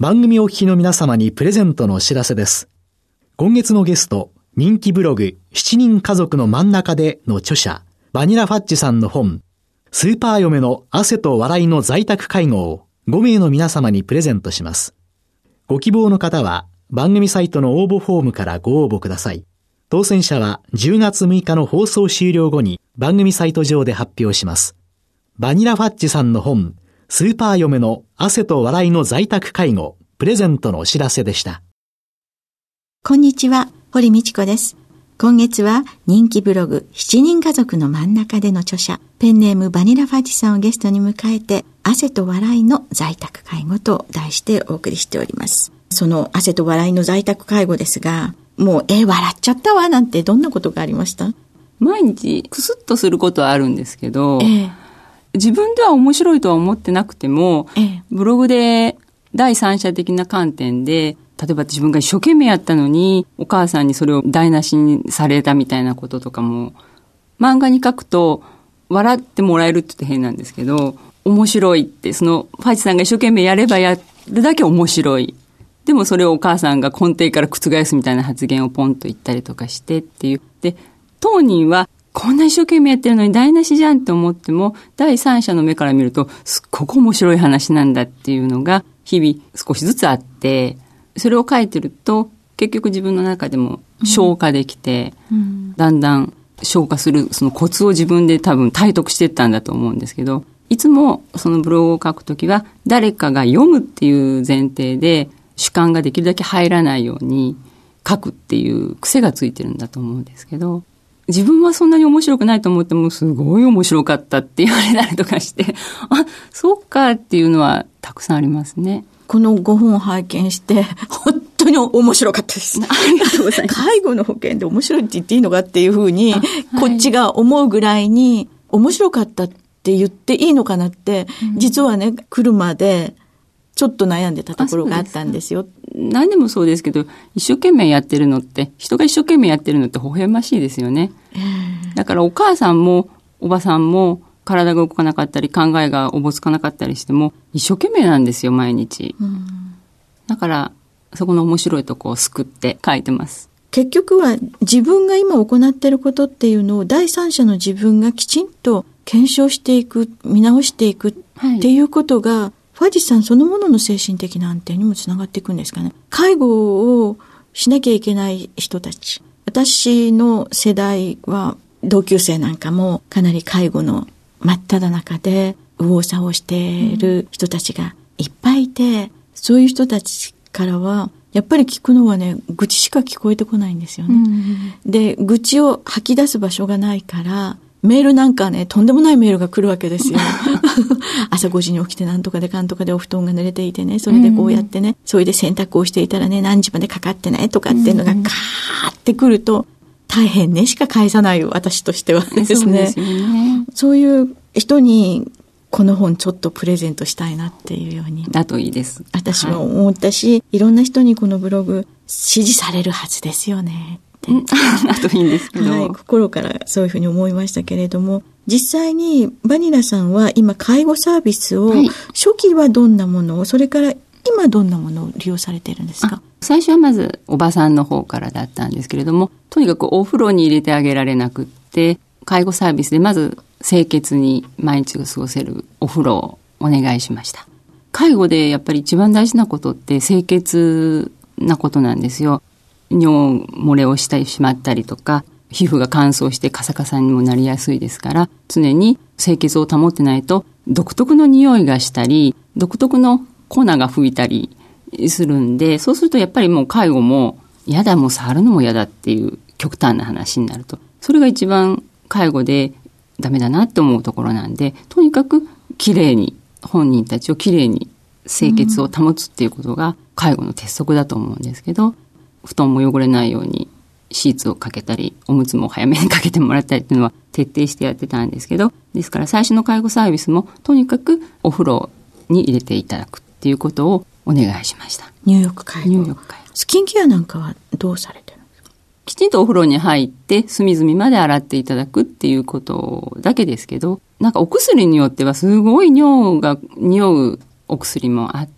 番組お聞きの皆様にプレゼントのお知らせです。今月のゲスト人気ブログ7人家族の真ん中での著者バニラファッジさんの本スーパー嫁の汗と笑いの在宅介護を5名の皆様にプレゼントします。ご希望の方は番組サイトの応募フォームからご応募ください。当選者は10月6日の放送終了後に番組サイト上で発表します。バニラファッジさんの本、スーパー嫁の汗と笑いの在宅介護、プレゼントのお知らせでした。こんにちは、堀道子です。今月は人気ブログ7人家族の真ん中での著者、ペンネームバニラファッジさんをゲストに迎えて、汗と笑いの在宅介護と題してお送りしております。その汗と笑いの在宅介護ですが、もう、え笑っちゃったわ、なんてどんなことがありました？毎日、くすっとすることはあるんですけど、ええ、自分では面白いとは思ってなくても、え、ブログで第三者的な観点で、例えば自分が一生懸命やったのに、お母さんにそれを台無しにされたみたいなこととかも、漫画に書くと、笑ってもらえるって言って変なんですけど、面白いって、その、ファイチさんが一生懸命やればやるだけ面白い。でもそれをお母さんが根底から覆すみたいな発言をポンと言ったりとかしてっていう。で、当人はこんな一生懸命やってるのに台無しじゃんって思っても、第三者の目から見ると、すっごく面白い話なんだっていうのが、日々少しずつあって、それを書いてると、結局自分の中でも消化できて、うん。うん、だんだん消化するそのコツを自分で多分体得していったんだと思うんですけど、いつもそのブログを書くときは、誰かが読むっていう前提で、主観ができるだけ入らないように書くっていう癖がついてるんだと思うんですけど、自分はそんなに面白くないと思ってもすごい面白かったって言われたりとかして、あ、そうかっていうのはたくさんありますね。この5本を拝見して、本当に面白かったです。ありがとうございます。介護の保険で面白いって言っていいのかっていうふうに、はい、こっちが思うぐらいに面白かったって言っていいのかなって、うん、実はね、来るまでちょっと悩んでたところがあったんですよ。何でもそうですけど、一生懸命やってるのって、人が一生懸命やってるのって微笑ましいですよね。だからお母さんもおばさんも体が動かなかったり考えがおぼつかなかったりしても一生懸命なんですよ、毎日。だから、そこの面白いとこを救って書いてます。結局は自分が今行っていることっていうのを第三者の自分がきちんと検証していく、見直していくっていうことが、はいファジさんそのものの精神的な安定にもつながっていくんですかね。介護をしなきゃいけない人たち。私の世代は同級生なんかもかなり介護の真っ只中で右往左往している人たちがいっぱいいて、そういう人たちからはやっぱり聞くのはね、愚痴しか聞こえてこないんですよね。で、愚痴を吐き出す場所がないから、メールなんかね、とんでもないメールが来るわけですよ。朝5時に起きてなんとかでかんとかでお布団が濡れていてね、それでこうやってね、うん、それで洗濯をしていたらね、何時までかかってね、とかっていうのがカーってくると、大変ねしか返さない私としてはですね。そうねそういう人に、この本ちょっとプレゼントしたいなっていうように。だといいです。私も思ったし、はい、いろんな人にこのブログ支持されるはずですよね。あといいんですけど、はい、心からそういうふうに思いましたけれども、実際にバニラさんは今介護サービスを、はい、初期はどんなものを、それから今どんなものを利用されてるんですか？最初はまずおばさんの方からだったんですけれども、とにかくお風呂に入れてあげられなくって、介護サービスでまず清潔に毎日を過ごせるお風呂をお願いしました。介護でやっぱり一番大事なことって清潔なことなんですよ。尿漏れをしてしまったりとか、皮膚が乾燥してカサカサにもなりやすいですから、常に清潔を保ってないと、独特の匂いがしたり、独特の粉が吹いたりするんで、そうするとやっぱりもう介護も、嫌だ、もう触るのも嫌だっていう極端な話になると。それが一番介護でダメだなって思うところなんで、とにかく綺麗に、本人たちを綺麗に清潔を保つっていうことが介護の鉄則だと思うんですけど、布団も汚れないようにシーツをかけたり、おむつも早めにかけてもらったりっていうのは徹底してやってたんですけど、ですから最初の介護サービスもとにかくお風呂に入れていただくっていうことをお願いしました。入浴介護。入浴介護。スキンケアなんかはどうされてるんですか？きちんとお風呂に入って隅々まで洗っていただくっていうことだけですけど、なんかお薬によってはすごい尿が匂うお薬もあって、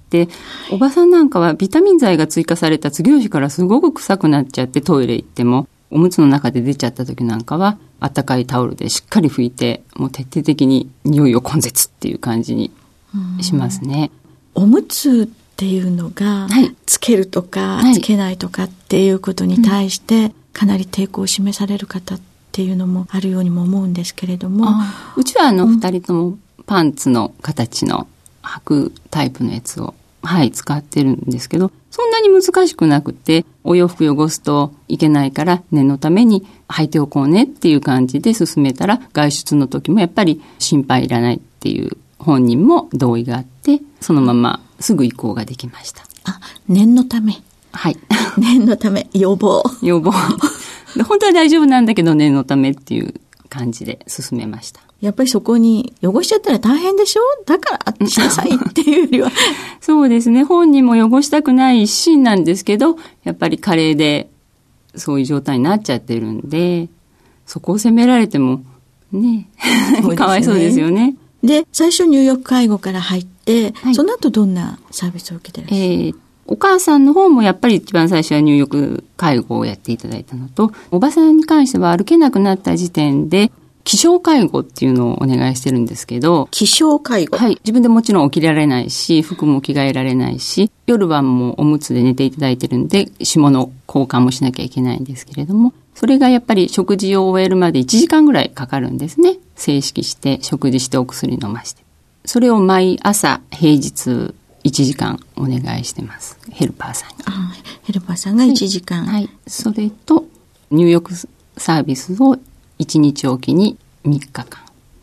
おばさんなんかはビタミン剤が追加された次の日からすごく臭くなっちゃってトイレ行っても、おむつの中で出ちゃった時なんかは、あったかいタオルでしっかり拭いて、もう徹底的に匂いを根絶っていう感じにしますね。おむつっていうのが、はい、つけるとか、はい、つけないとかっていうことに対して、かなり抵抗を示される方っていうのもあるようにも思うんですけれども。うちはあの、二人ともパンツの形の履くタイプのやつを、はい、使ってるんですけど、そんなに難しくなくて、お洋服汚すといけないから念のために履いておこうねっていう感じで進めたら、外出の時もやっぱり心配いらないっていう本人も同意があって、そのまますぐ移行ができました。あ、念のため。はい。念のため、予防。予防。本当は大丈夫なんだけど念のためっていう感じで進めました。やっぱりそこに汚しちゃったら大変でしょ？だからしなさいっていうよりは。そうですね。本人も汚したくない一心なんですけど、やっぱり加齢でそういう状態になっちゃってるんで、そこを責められてもね、ね かわいそうですよね。で、最初入浴介護から入って、はい、その後どんなサービスを受けてらっしゃる、えーお母さんの方もやっぱり一番最初は入浴介護をやっていただいたのと、おばさんに関しては歩けなくなった時点で、気象介護っていうのをお願いしてるんですけど。気象介護？はい。自分でもちろん起きられないし、服も着替えられないし、夜晩もおむつで寝ていただいてるんで、下の交換もしなきゃいけないんですけれども、それがやっぱり食事を終えるまで1時間ぐらいかかるんですね。正式して食事してお薬飲まして。それを毎朝平日1時間お願いしてます。ヘルパーさんに。あヘルパーさんが1時間。はい。それと入浴サービスを1日おきに3日間。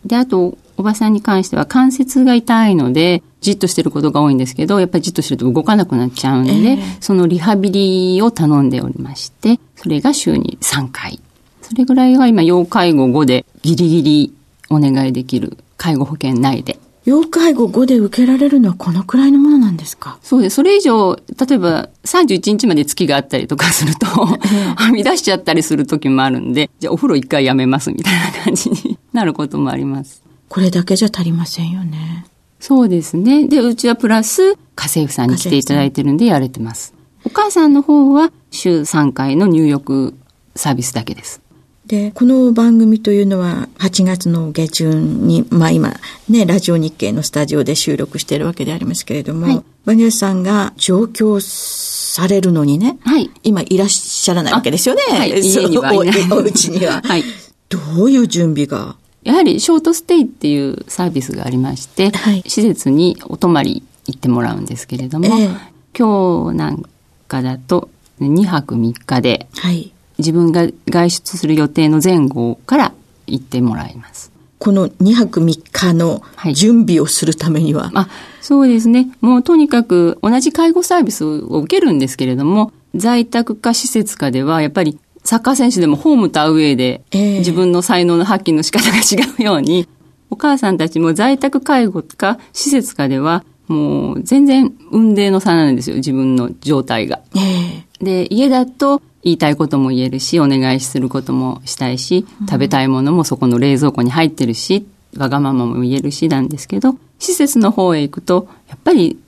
で、あと、おばさんに関しては関節が痛いので、じっとしてることが多いんですけど、やっぱりじっとしてると動かなくなっちゃうんで、えー、そのリハビリを頼んでおりまして、それが週に3回。それぐらいが今、要介護5でギリギリお願いできる介護保険内で。要介護5で受けられるのはこのくらいのものなんですか？そうです。それ以上、例えば31日まで月があったりとかすると、はみ出しちゃったりする時もあるんで、じゃあお風呂一回やめますみたいな感じに なることもあります。これだけじゃ足りませんよね。そうですね。で、うちはプラス家政婦さんに来ていただいてるんでやれてます。お母さんの方は週3回の入浴サービスだけです。で、この番組というのは8月の下旬に、まあ今ね、ラジオ日経のスタジオで収録しているわけでありますけれども、はい、バニラさんが上京されるのにね、はい、今いらっしゃらないわけですよね。はい、家にはいない。お家には。はい。どういう準備が？やはりショートステイっていうサービスがありまして、はい、施設にお泊まり行ってもらうんですけれども、えー、今日なんかだと2泊3日で、はい、自分が外出する予定の前後から行ってもらいます。この2泊3日の準備をするためには、はい、あそうですね。もうとにかく同じ介護サービスを受けるんですけれども、在宅か施設かではやっぱりサッカー選手でもホームとアウェイで自分の才能の発揮の仕方が違うように、お母さんたちも在宅介護か施設かではもう全然運命の差なんですよ、自分の状態が。で、家だと言いたいことも言えるし、お願いすることもしたいし、食べたいものもそこの冷蔵庫に入ってるし、わがままも言えるしなんですけど、施設の方へ行くと、やっぱり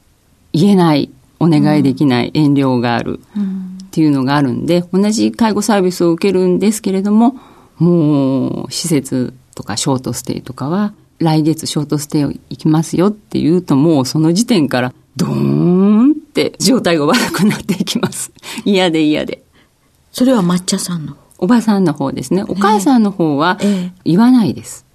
言えない、お願いできない、遠慮があるっていうのがあるんで、同じ介護サービスを受けるんですけれども、もう施設とかショートステイとかは、来月ショートステイ行きますよって言うともうその時点からドーンって状態が悪くなっていきます。嫌で嫌で。それは抹茶さんの？おばさんの方ですね。お母さんの方は言わないです。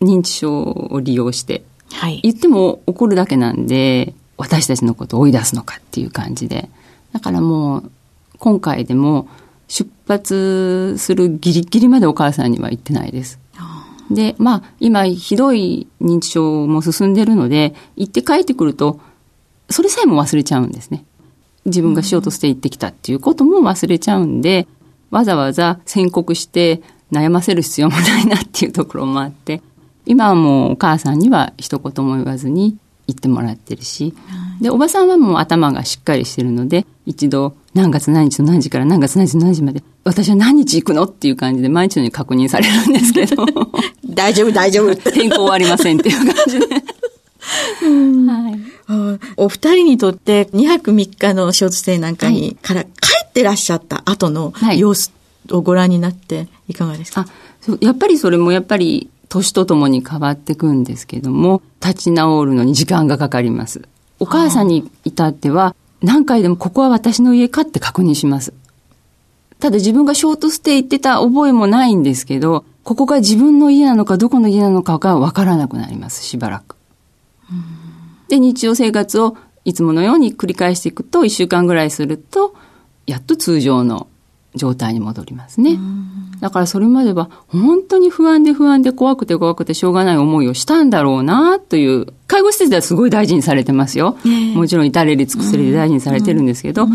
え認知症を利用して。はい、言っても怒るだけなんで、私たちのことを追い出すのかっていう感じで。だからもう、今回でも出発するギリギリまでお母さんには言ってないです。で、まあ、今、ひどい認知症も進んでるので、行って帰ってくると、それさえも忘れちゃうんですね。自分がしようとして行ってきたっていうことも忘れちゃうんで、わざわざ宣告して悩ませる必要もないなっていうところもあって、今はもうお母さんには一言も言わずに言ってもらってるし、で、おばさんはもう頭がしっかりしてるので、一度何月何日の何時から何月何日の何時まで、私は何日行くのっていう感じで毎日のように確認されるんですけど。大丈夫大丈夫。天候はありませんっていう感じで。はい、お二人にとって2泊3日のショートステイなんかに、から帰ってらっしゃった後の様子をご覧になっていかがですか、はい、やっぱりそれもやっぱり年とともに変わっていくんですけども、立ち直るのに時間がかかります。お母さんに至っては、何回でもここは私の家かって確認します。ただ自分がショートステイ行ってた覚えもないんですけど、ここが自分の家なのかどこの家なのかがわからなくなります、しばらく。で、日常生活をいつものように繰り返していくと、1週間ぐらいすると、やっと通常の状態に戻りますね。だからそれまでは本当に不安で不安で怖くて怖くてしょうがない思いをしたんだろうなという、介護施設ではすごい大事にされてますよ。もちろん至れり尽くせりで大事にされてるんですけど、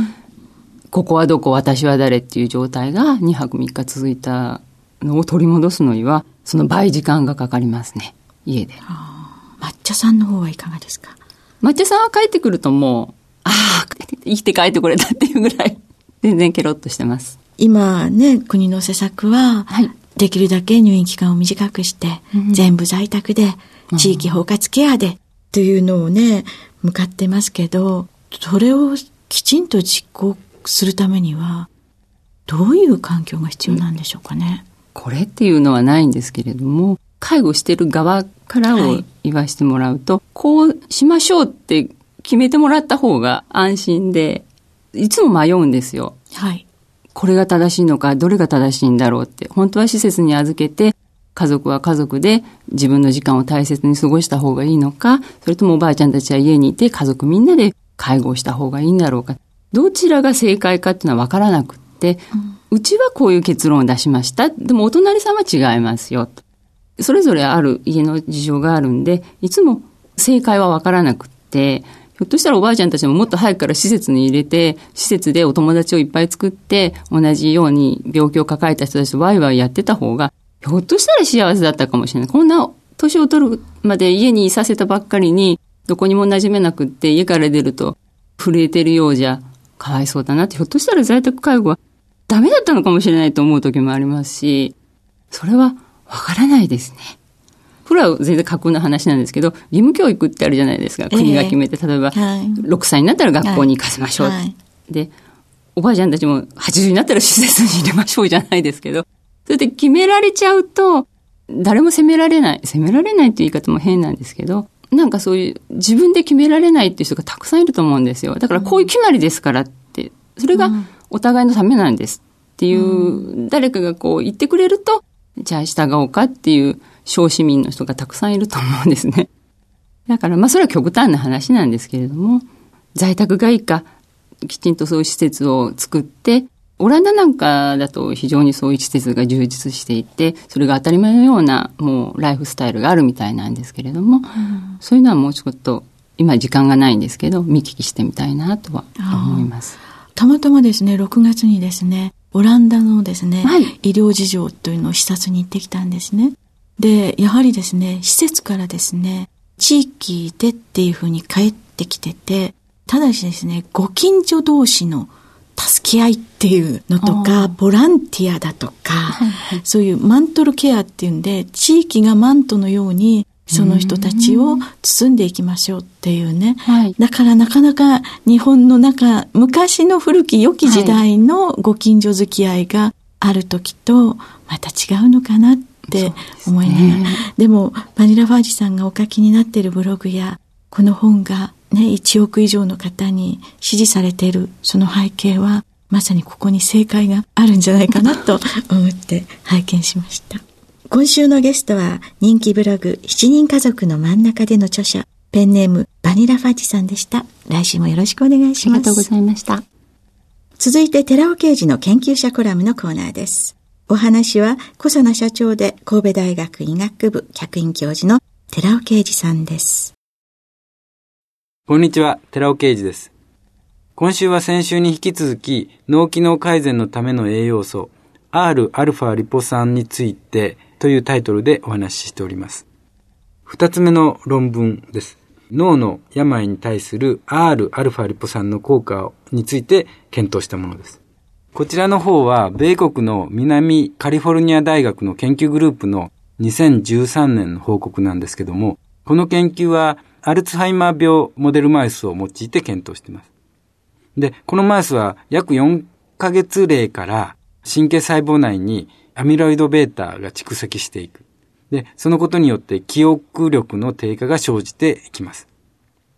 ここはどこ、私は誰っていう状態が2泊3日続いたのを取り戻すのには、その倍時間がかかりますね、家で。抹茶さんの方はいかがですか？抹茶さんは帰ってくるともう、ああ、生きて帰ってこれたっていうぐらい、全然ケロッとしてます。今ね、国の施策は、はい、できるだけ入院期間を短くして、うん、全部在宅で、地域包括ケアで、というのをね、向かってますけど、それをきちんと実行するためには、どういう環境が必要なんでしょうかね？これっていうのはないんですけれども、介護してる側からを言わしてもらうと、はい、こうしましょうって決めてもらった方が安心で、いつも迷うんですよ。はい。これが正しいのか、どれが正しいんだろうって、本当は施設に預けて、家族は家族で自分の時間を大切に過ごした方がいいのか、それともおばあちゃんたちは家にいて家族みんなで介護した方がいいんだろうか。どちらが正解かっていうのは分からなくって、うん、うちはこういう結論を出しました。でもお隣さんは違いますよ。それぞれある家の事情があるんで、いつも正解は分からなくって、ひょっとしたらおばあちゃんたちももっと早くから施設に入れて、施設でお友達をいっぱい作って、同じように病気を抱えた人たちとワイワイやってた方が、ひょっとしたら幸せだったかもしれない。こんな年を取るまで家にいさせたばっかりに、どこにも馴染めなくって、家から出ると震えてるようじゃ、かわいそうだなって、ひょっとしたら在宅介護はダメだったのかもしれないと思う時もありますし、それはわからないですね。これは全然架空の話なんですけど、義務教育ってあるじゃないですか。国が決めて、例えば、6歳になったら学校に行かせましょう。はい、で、おばあちゃんたちも80になったら施設に入れましょうじゃないですけど、それで決められちゃうと、誰も責められない。責められないっていう言い方も変なんですけど、なんかそういう自分で決められないっていう人がたくさんいると思うんですよ。だからこういう決まりですからって、それがお互いのためなんですっていう、誰かがこう言ってくれると、じゃあ従おうかっていう小市民の人がたくさんいると思うんですね。だから、まあそれは極端な話なんですけれども、在宅がいいか、きちんとそういう施設を作って、オランダなんかだと非常にそういう施設が充実していて、それが当たり前のようなもうライフスタイルがあるみたいなんですけれども、うん、そういうのはもうちょっと今時間がないんですけど、見聞きしてみたいなとは思います。たまたまですね、6月にですね、オランダのですね、はい、医療事情というのを視察に行ってきたんですね。で、やはりですね、施設からですね、地域でっていうふうに帰ってきてて、ただしですね、ご近所同士の助け合いっていうのとか、ボランティアだとか、そういうマントルケアっていうんで、地域がマントのように、その人たちを包んでいきましょうっていうね。はい、だからなかなか日本の中、昔の古き良き時代のご近所付き合いがある時と、また違うのかなって思いながら、ね、でもバニラファージさんがお書きになっているブログやこの本がね1億以上の方に支持されているその背景はまさにここに正解があるんじゃないかなと思って拝見しました今週のゲストは人気ブログ7人家族の真ん中での著者ペンネームバニラファージさんでした来週もよろしくお願いしますありがとうございました続いて寺尾刑事の研究者コラムのコーナーですお話は小佐奈社長で神戸大学医学部客員教授の寺尾啓二さんです。こんにちは、寺尾啓二です。今週は先週に引き続き、脳機能改善のための栄養素、Rα リポ酸についてというタイトルでお話ししております。二つ目の論文です。脳の病に対する Rα リポ酸の効果について検討したものです。こちらの方は、米国の南カリフォルニア大学の研究グループの2013年の報告なんですけども、この研究はアルツハイマー病モデルマウスを用いて検討しています。で、このマウスは約4ヶ月例から神経細胞内にアミロイド β が蓄積していく。で、そのことによって記憶力の低下が生じていきます。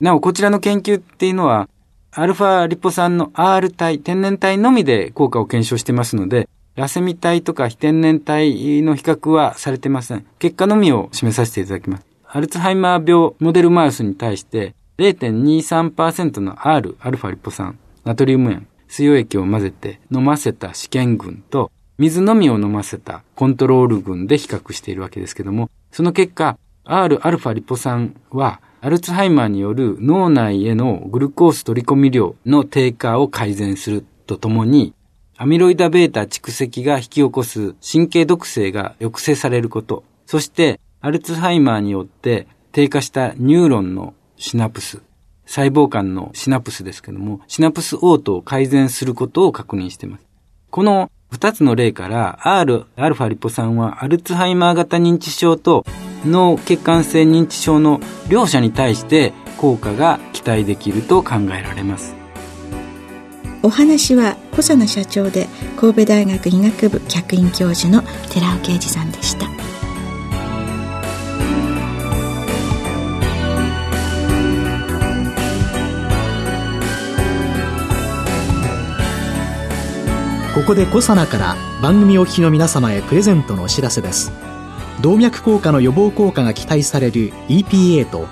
なお、こちらの研究っていうのは、アルファリポ酸の R 体、天然体のみで効果を検証してますので、ラセミ体とか非天然体の比較はされてません。結果のみを示させていただきます。アルツハイマー病モデルマウスに対して0.23%の R、アルファリポ酸、ナトリウム塩、水溶液を混ぜて飲ませた試験群と水のみを飲ませたコントロール群で比較しているわけですけども、その結果、R アルファリポ酸は、アルツハイマーによる脳内へのグルコース取り込み量の低下を改善するとともに、アミロイド β 蓄積が引き起こす神経毒性が抑制されること、そしてアルツハイマーによって低下したニューロンのシナプス、細胞間のシナプスですけども、シナプスオートを改善することを確認しています。この2つの例から Rα リポ酸はアルツハイマー型認知症と脳血管性認知症の両者に対して効果が期待できると考えられます。お話は小佐奈社長で神戸大学医学部客員教授の寺尾啓二さんでした。ここでコサナから番組お聞きの皆様へプレゼントのお知らせです。動脈硬化の予防効果が期待される EPA と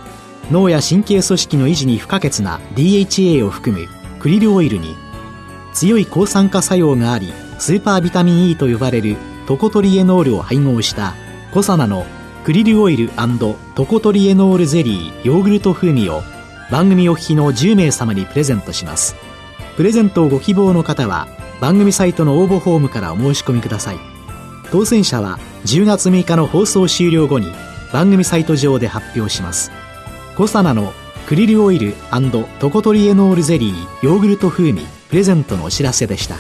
脳や神経組織の維持に不可欠な DHA を含むクリルオイルに強い抗酸化作用がありスーパービタミン E と呼ばれるトコトリエノールを配合したコサナのクリルオイルトコトリエノールゼリーヨーグルト風味を番組お聞きの10名様にプレゼントします。プレゼントをご希望の方は番組サイトの応募フォームからお申し込みください。当選者は10月6日の放送終了後に番組サイト上で発表します。コサナのクリルオイルトコトリエノールゼリーヨーグルト風味プレゼントのお知らせでした。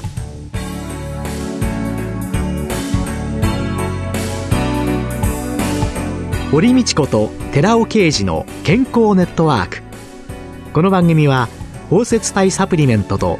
堀道子と寺尾啓二の健康ネットワーク。この番組は包摂体サプリメントと